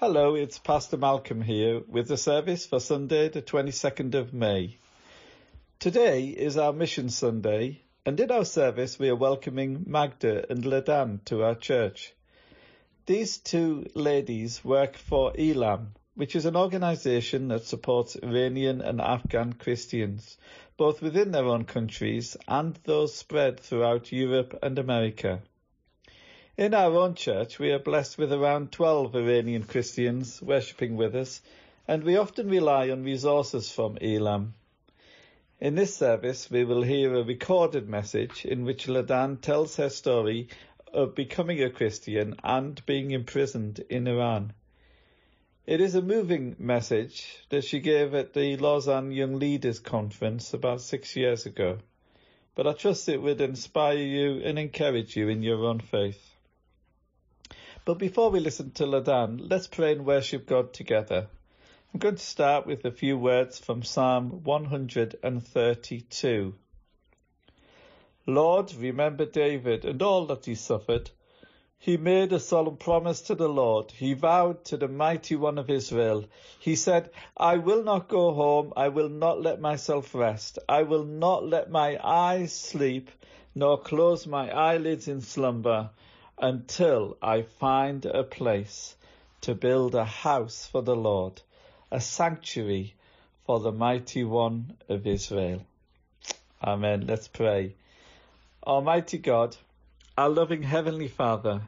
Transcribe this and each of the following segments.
Hello, it's Pastor Malcolm here with the service for Sunday, the 22nd of May. Today is our Mission Sunday, and in our service we are welcoming Magda and Ladan to our church. These two ladies work for ELAM, which is an organisation that supports Iranian and Afghan Christians, both within their own countries and those spread throughout Europe and America. In our own church, we are blessed with around 12 Iranian Christians worshipping with us, and we often rely on resources from Elam. In this service, we will hear a recorded message in which Ladan tells her story of becoming a Christian and being imprisoned in Iran. It is a moving message that she gave at the Lausanne Young Leaders Conference about six years ago, but I trust it would inspire you and encourage you in your own faith. But before we listen to Ladan, let's pray and worship God together. I'm going to start with a few words from Psalm 132. Lord, remember David and all that he suffered. He made a solemn promise to the Lord. He vowed to the mighty one of Israel. He said, I will not go home. I will not let myself rest. I will not let my eyes sleep, nor close my eyelids in slumber until I find a place to build a house for the Lord, a sanctuary for the mighty one of Israel. Amen. Let's pray. Almighty God, our loving Heavenly Father,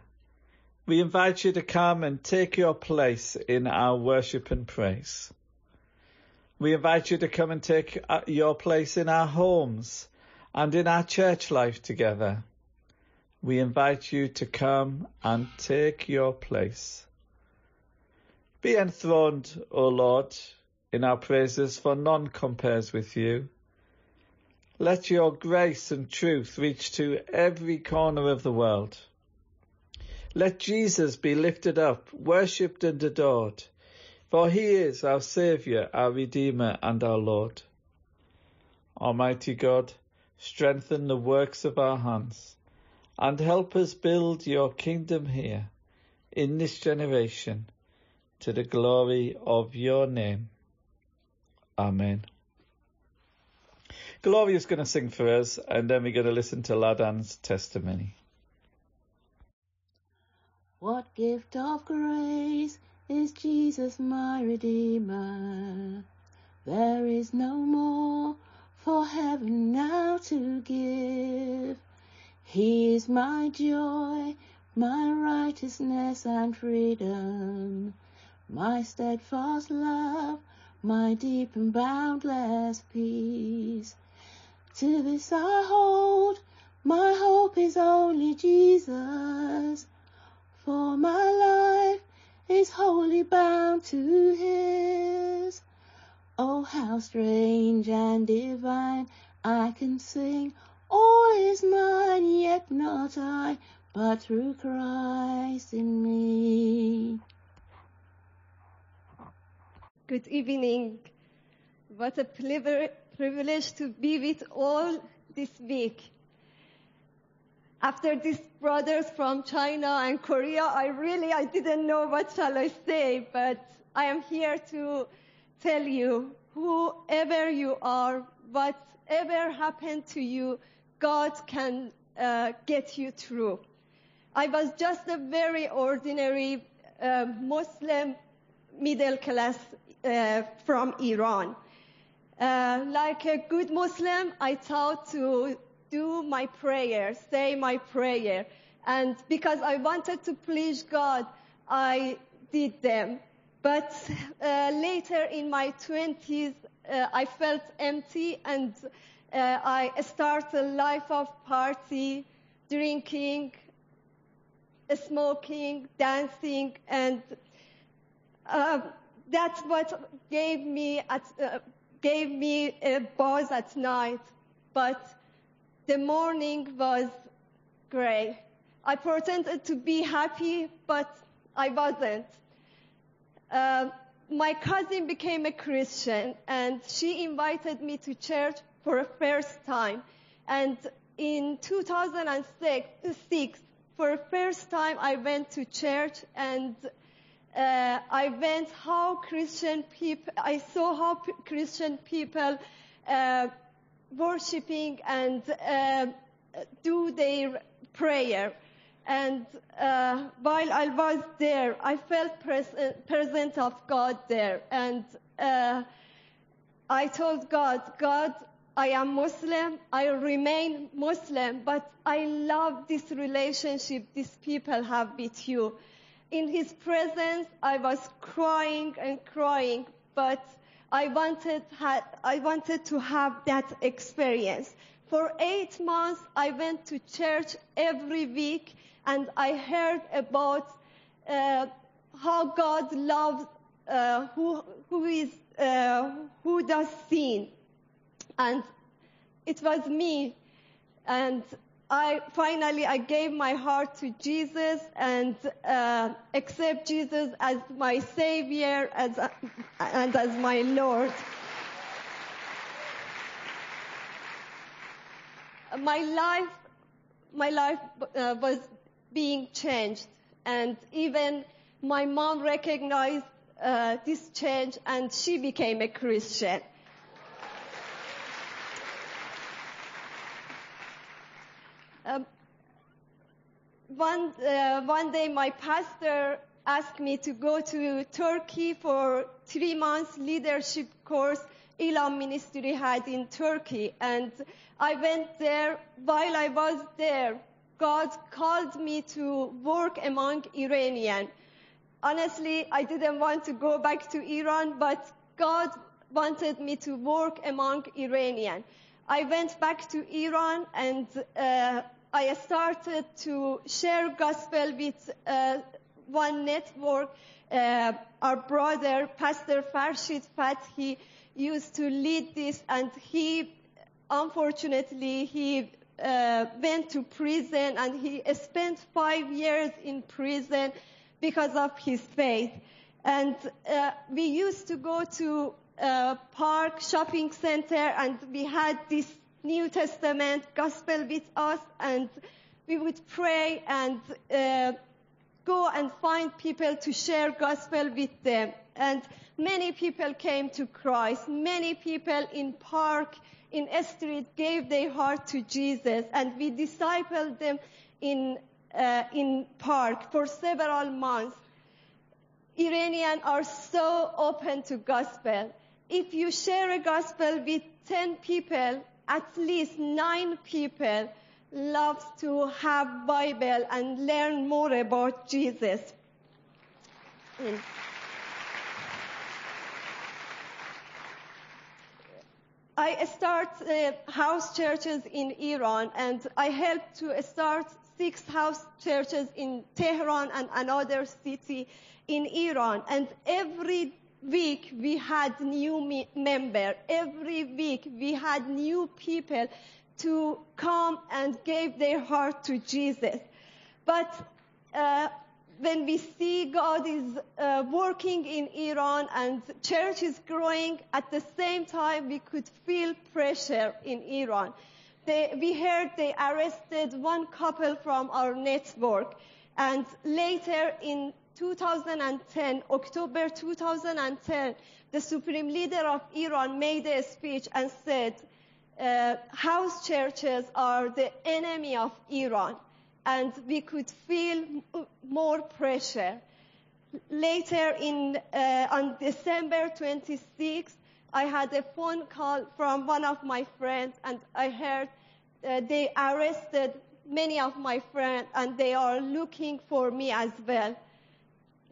we invite you to come and take your place in our worship and praise. We invite you to come and take uh, your place in our homes and in our church life together we invite you to come and take your place. Be enthroned, O Lord, in our praises, for none compares with you. Let your grace and truth reach to every corner of the world. Let Jesus be lifted up, worshipped and adored, for he is our Saviour, our Redeemer and our Lord. Almighty God, strengthen the works of our hands and help us build your kingdom here in this generation to the glory of your name. Amen. Gloria is going to sing for us and then we're going to listen to Ladan's testimony. What gift of grace is Jesus my Redeemer? There is no more for heaven now to give. He is my joy, my righteousness and freedom, my steadfast love, my deep and boundless peace. To this I hold, my hope is only Jesus, for my life is wholly bound to His. Oh, how strange and divine I can sing all is mine, yet not I, but through Christ in me. Good evening. What a privilege to be with all this week. After these brothers from China and Korea, I really, I didn't know what shall I say, but I am here to tell you, whoever you are, whatever happened to you, God can uh, get you through. I was just a very ordinary uh, Muslim middle class uh, from Iran. Uh, like a good Muslim, I thought to do my prayer, say my prayer. And because I wanted to please God, I did them. But uh, later in my 20s, uh, I felt empty and uh, I start a life of party, drinking, smoking, dancing, and uh, that's what gave me at, uh, gave me a buzz at night. But the morning was gray. I pretended to be happy, but I wasn't. Uh, my cousin became a Christian, and she invited me to church for the first time. And in 2006, for the first time, I went to church and uh, I went how Christian people, I saw how p- Christian people uh, worshiping and uh, do their prayer. And uh, while I was there, I felt pres- present of God there. And uh, I told God, God, I am Muslim, I remain Muslim, but I love this relationship these people have with you. In His presence, I was crying and crying, but I wanted, I wanted to have that experience. For eight months, I went to church every week, and I heard about uh, how God loves uh, who, who is uh, who does sin and it was me. And i finally i gave my heart to jesus and uh, accept jesus as my savior as, and as my lord. My life my life uh, was being changed. And even my mom recognized uh, this change and she became a christian one, uh, one day my pastor asked me to go to Turkey for three months leadership course Elam Ministry had in Turkey. And I went there. While I was there, God called me to work among Iranian. Honestly, I didn't want to go back to Iran, but God wanted me to work among Iranian. I went back to Iran and uh, I started to share gospel with uh, one network. Uh, our brother, Pastor Farshid Fathi, used to lead this, and he, unfortunately, he uh, went to prison, and he spent five years in prison because of his faith. And uh, we used to go to uh, park shopping center and we had this New Testament gospel with us and we would pray and uh, go and find people to share gospel with them. And many people came to Christ. Many people in park, in a street gave their heart to Jesus and we discipled them in, uh, in park for several months. Iranians are so open to gospel if you share a gospel with 10 people, at least nine people love to have Bible and learn more about Jesus. I start uh, house churches in Iran and I helped to start six house churches in Tehran and another city in Iran. And every week we had new me- member. Every week we had new people to come and give their heart to Jesus. But uh, when we see God is uh, working in Iran and church is growing, at the same time we could feel pressure in Iran. They, we heard they arrested one couple from our network, and later in 2010, October 2010, the supreme leader of Iran made a speech and said, uh, house churches are the enemy of Iran, and we could feel more pressure. Later, in, uh, on December 26, I had a phone call from one of my friends, and I heard uh, they arrested many of my friends, and they are looking for me as well.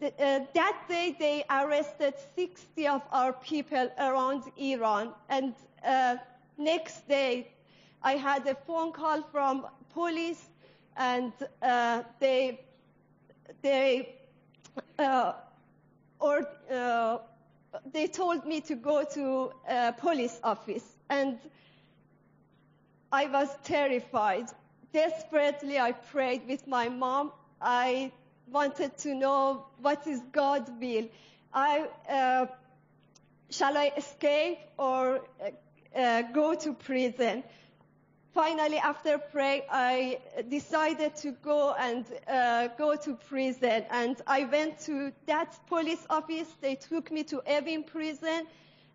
Uh, that day, they arrested 60 of our people around Iran, and uh, next day, I had a phone call from police, and uh, they they uh, or uh, they told me to go to a police office, and I was terrified. Desperately, I prayed with my mom. I wanted to know what is God's will. I uh, shall I escape or uh, go to prison? finally, after pray, I decided to go and uh, go to prison. And I went to that police office. They took me to Evin prison,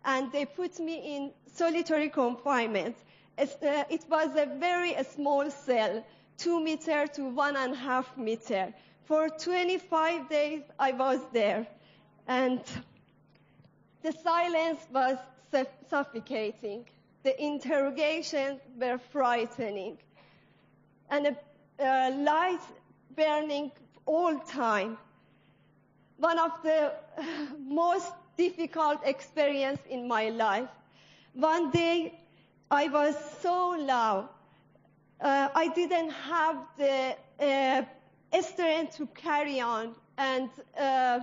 and they put me in solitary confinement. Uh, it was a very small cell, two meter to one and a half meter. For 25 days, I was there, and the silence was suffocating. The interrogations were frightening. And a, a light burning all time. One of the most difficult experience in my life. One day I was so low. Uh, I didn't have the uh, strength to carry on and uh,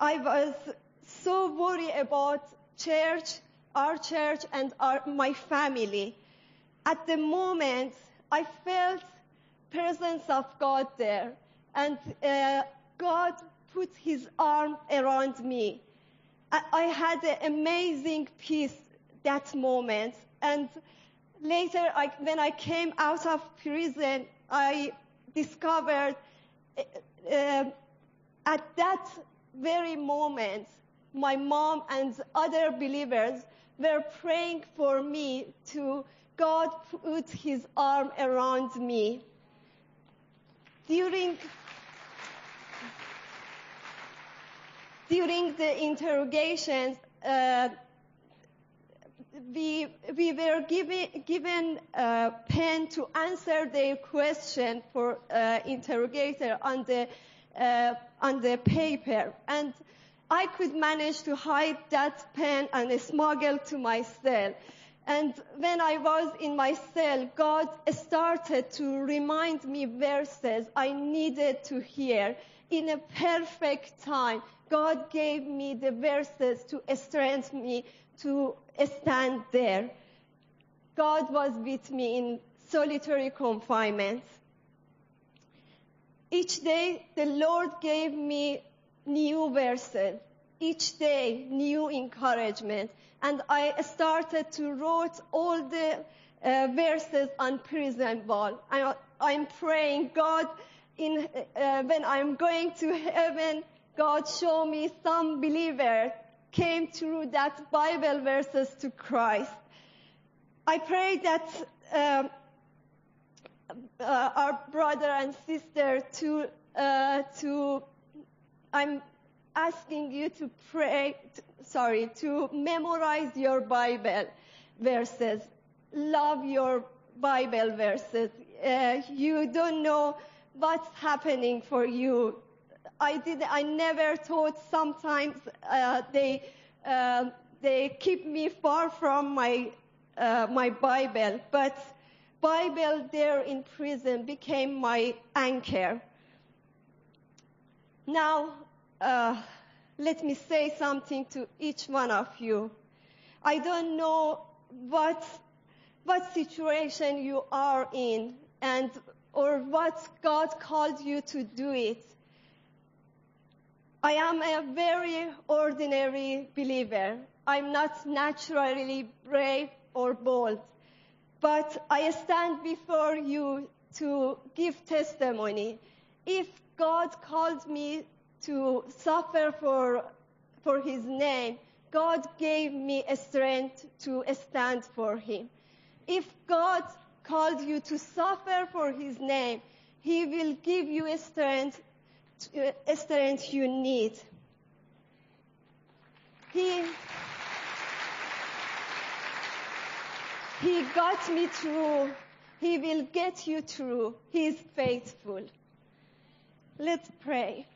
I was so worried about church, our church, and our, my family. At the moment, I felt presence of God there, and uh, God put His arm around me. I, I had an amazing peace that moment, and later, I, when I came out of prison, I discovered uh, uh at that very moment my mom and other believers were praying for me to God put his arm around me. During, during the interrogations, uh, we, we were given, given a pen to answer their question for uh, interrogator on the, uh, on the paper. And I could manage to hide that pen and smuggle to my cell. And when I was in my cell, God started to remind me verses I needed to hear. In a perfect time, God gave me the verses to strengthen me to stand there. God was with me in solitary confinement. Each day, the Lord gave me new verses. Each day, new encouragement. And I started to write all the uh, verses on prison wall. I, I'm praying, God, in, uh, when I'm going to heaven, God show me some believer came through that Bible verses to Christ. I pray that um, uh, our brother and sister to uh, to I'm asking you to pray, sorry, to memorize your Bible verses. Love your Bible verses. Uh, you don't know what's happening for you. I did. I never thought. Sometimes uh, they uh, they keep me far from my uh, my Bible, but Bible there in prison became my anchor. Now, uh, let me say something to each one of you. I don't know what, what situation you are in and or what God called you to do it. I am a very ordinary believer. I'm not naturally brave or bold, but I stand before you to give testimony. If God called me to suffer for, for his name. God gave me a strength to stand for him. If God called you to suffer for his name, he will give you a strength, strength you need. He, he got me through. He will get you through. He is faithful. Let's pray.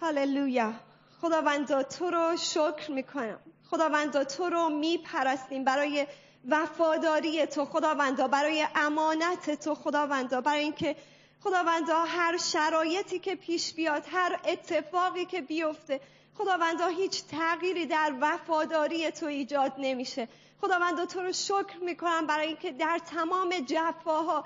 هللویا خداوندا تو رو شکر می‌کنم خداوندا تو رو میپرستیم برای وفاداری تو خداوندا برای امانت تو خداوندا برای اینکه خداوندا هر شرایطی که پیش بیاد هر اتفاقی که بیفته خداوندا هیچ تغییری در وفاداری تو ایجاد نمیشه. خداوندا تو رو شکر می‌کنم برای اینکه در تمام جفاها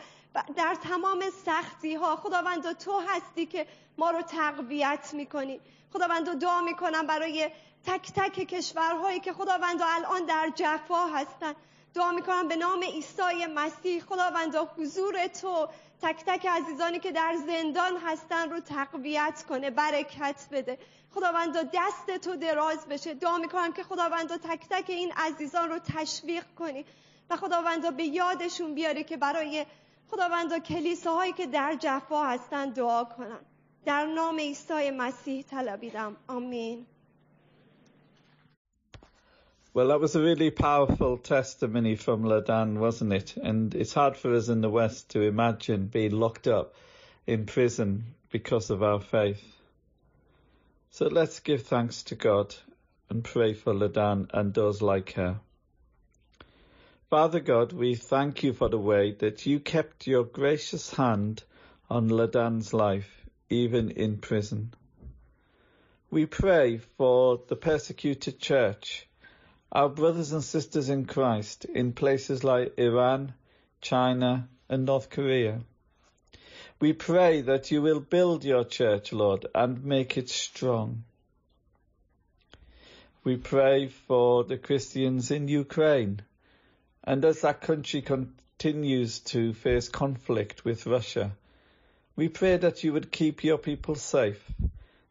در تمام سختی ها خداوند تو هستی که ما رو تقویت می‌کنی. خداوند دعا می‌کنم برای تک تک کشورهایی که خداوند الان در جفا هستن. دعا می‌کنم به نام عیسی مسیح. خداوندا حضور تو. تک تک عزیزانی که در زندان هستن رو تقویت کنه برکت بده. خداوندا دست تو دراز بشه. دعا می‌کنم که خداوندا تک تک این عزیزان رو تشویق کنی و خداوندا به یادشون بیاره که برای خداوندا کلیساهایی که در جفا هستن دعا کنن. در نام عیسی مسیح طلبیدم. آمین. Well, that was a really powerful testimony from Ladan, wasn't it? And it's hard for us in the West to imagine being locked up in prison because of our faith. So let's give thanks to God and pray for Ladan and those like her. Father God, we thank you for the way that you kept your gracious hand on Ladan's life, even in prison. We pray for the persecuted church our brothers and sisters in Christ in places like Iran, China, and North Korea. We pray that you will build your church, Lord, and make it strong. We pray for the Christians in Ukraine, and as that country continues to face conflict with Russia, we pray that you would keep your people safe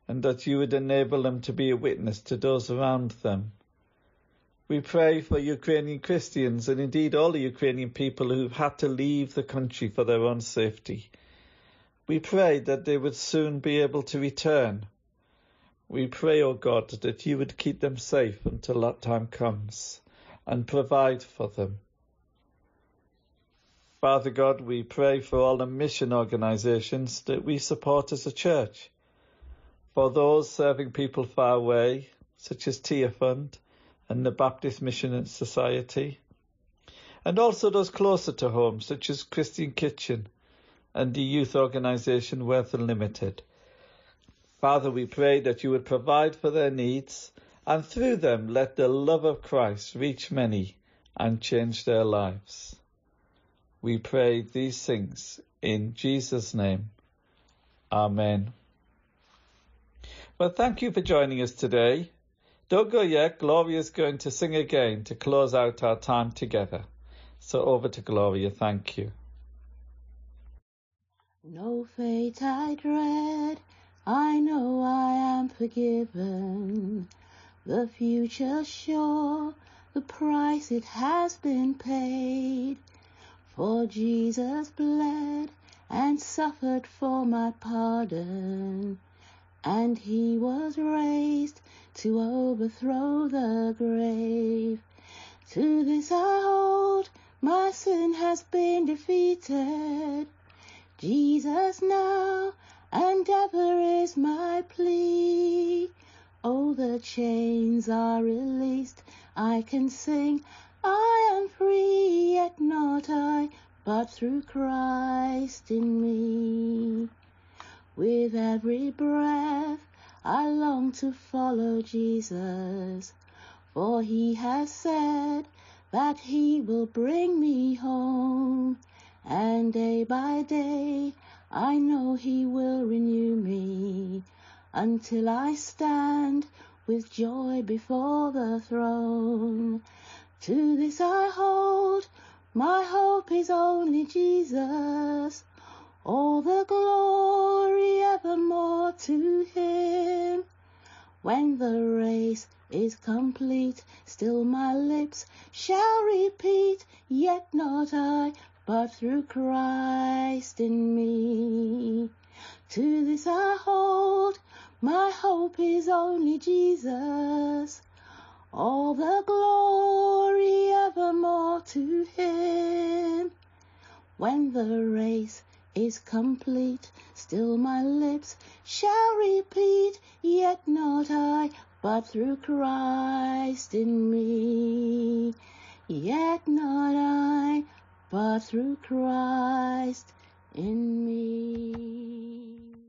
and that you would enable them to be a witness to those around them. We pray for Ukrainian Christians and indeed all the Ukrainian people who've had to leave the country for their own safety. We pray that they would soon be able to return. We pray, O oh God, that you would keep them safe until that time comes and provide for them. Father God, we pray for all the mission organisations that we support as a church. For those serving people far away, such as Tearfund, and the Baptist Missionary Society, and also those closer to home, such as Christian Kitchen and the youth organisation Worth Unlimited. Father, we pray that you would provide for their needs and through them let the love of Christ reach many and change their lives. We pray these things in Jesus' name. Amen. Well, thank you for joining us today. Don't go yet. Gloria is going to sing again to close out our time together. So over to Gloria. Thank you. No fate I dread. I know I am forgiven. The future sure. The price it has been paid. For Jesus bled and suffered for my pardon. And he was raised to overthrow the grave. To this I hold, my sin has been defeated. Jesus now and ever is my plea. Oh, the chains are released, I can sing, I am free, yet not I, but through Christ in me. With every breath, I to follow Jesus, for he has said that he will bring me home, and day by day I know he will renew me until I stand with joy before the throne. To this I hold, my hope is only Jesus all the glory evermore to him. When the race is complete, still my lips shall repeat, yet not I, but through Christ in me. To this I hold, my hope is only Jesus. All the glory evermore to him. When the race is complete. Still my lips shall repeat, yet not I, but through Christ in me. Yet not I, but through Christ in me.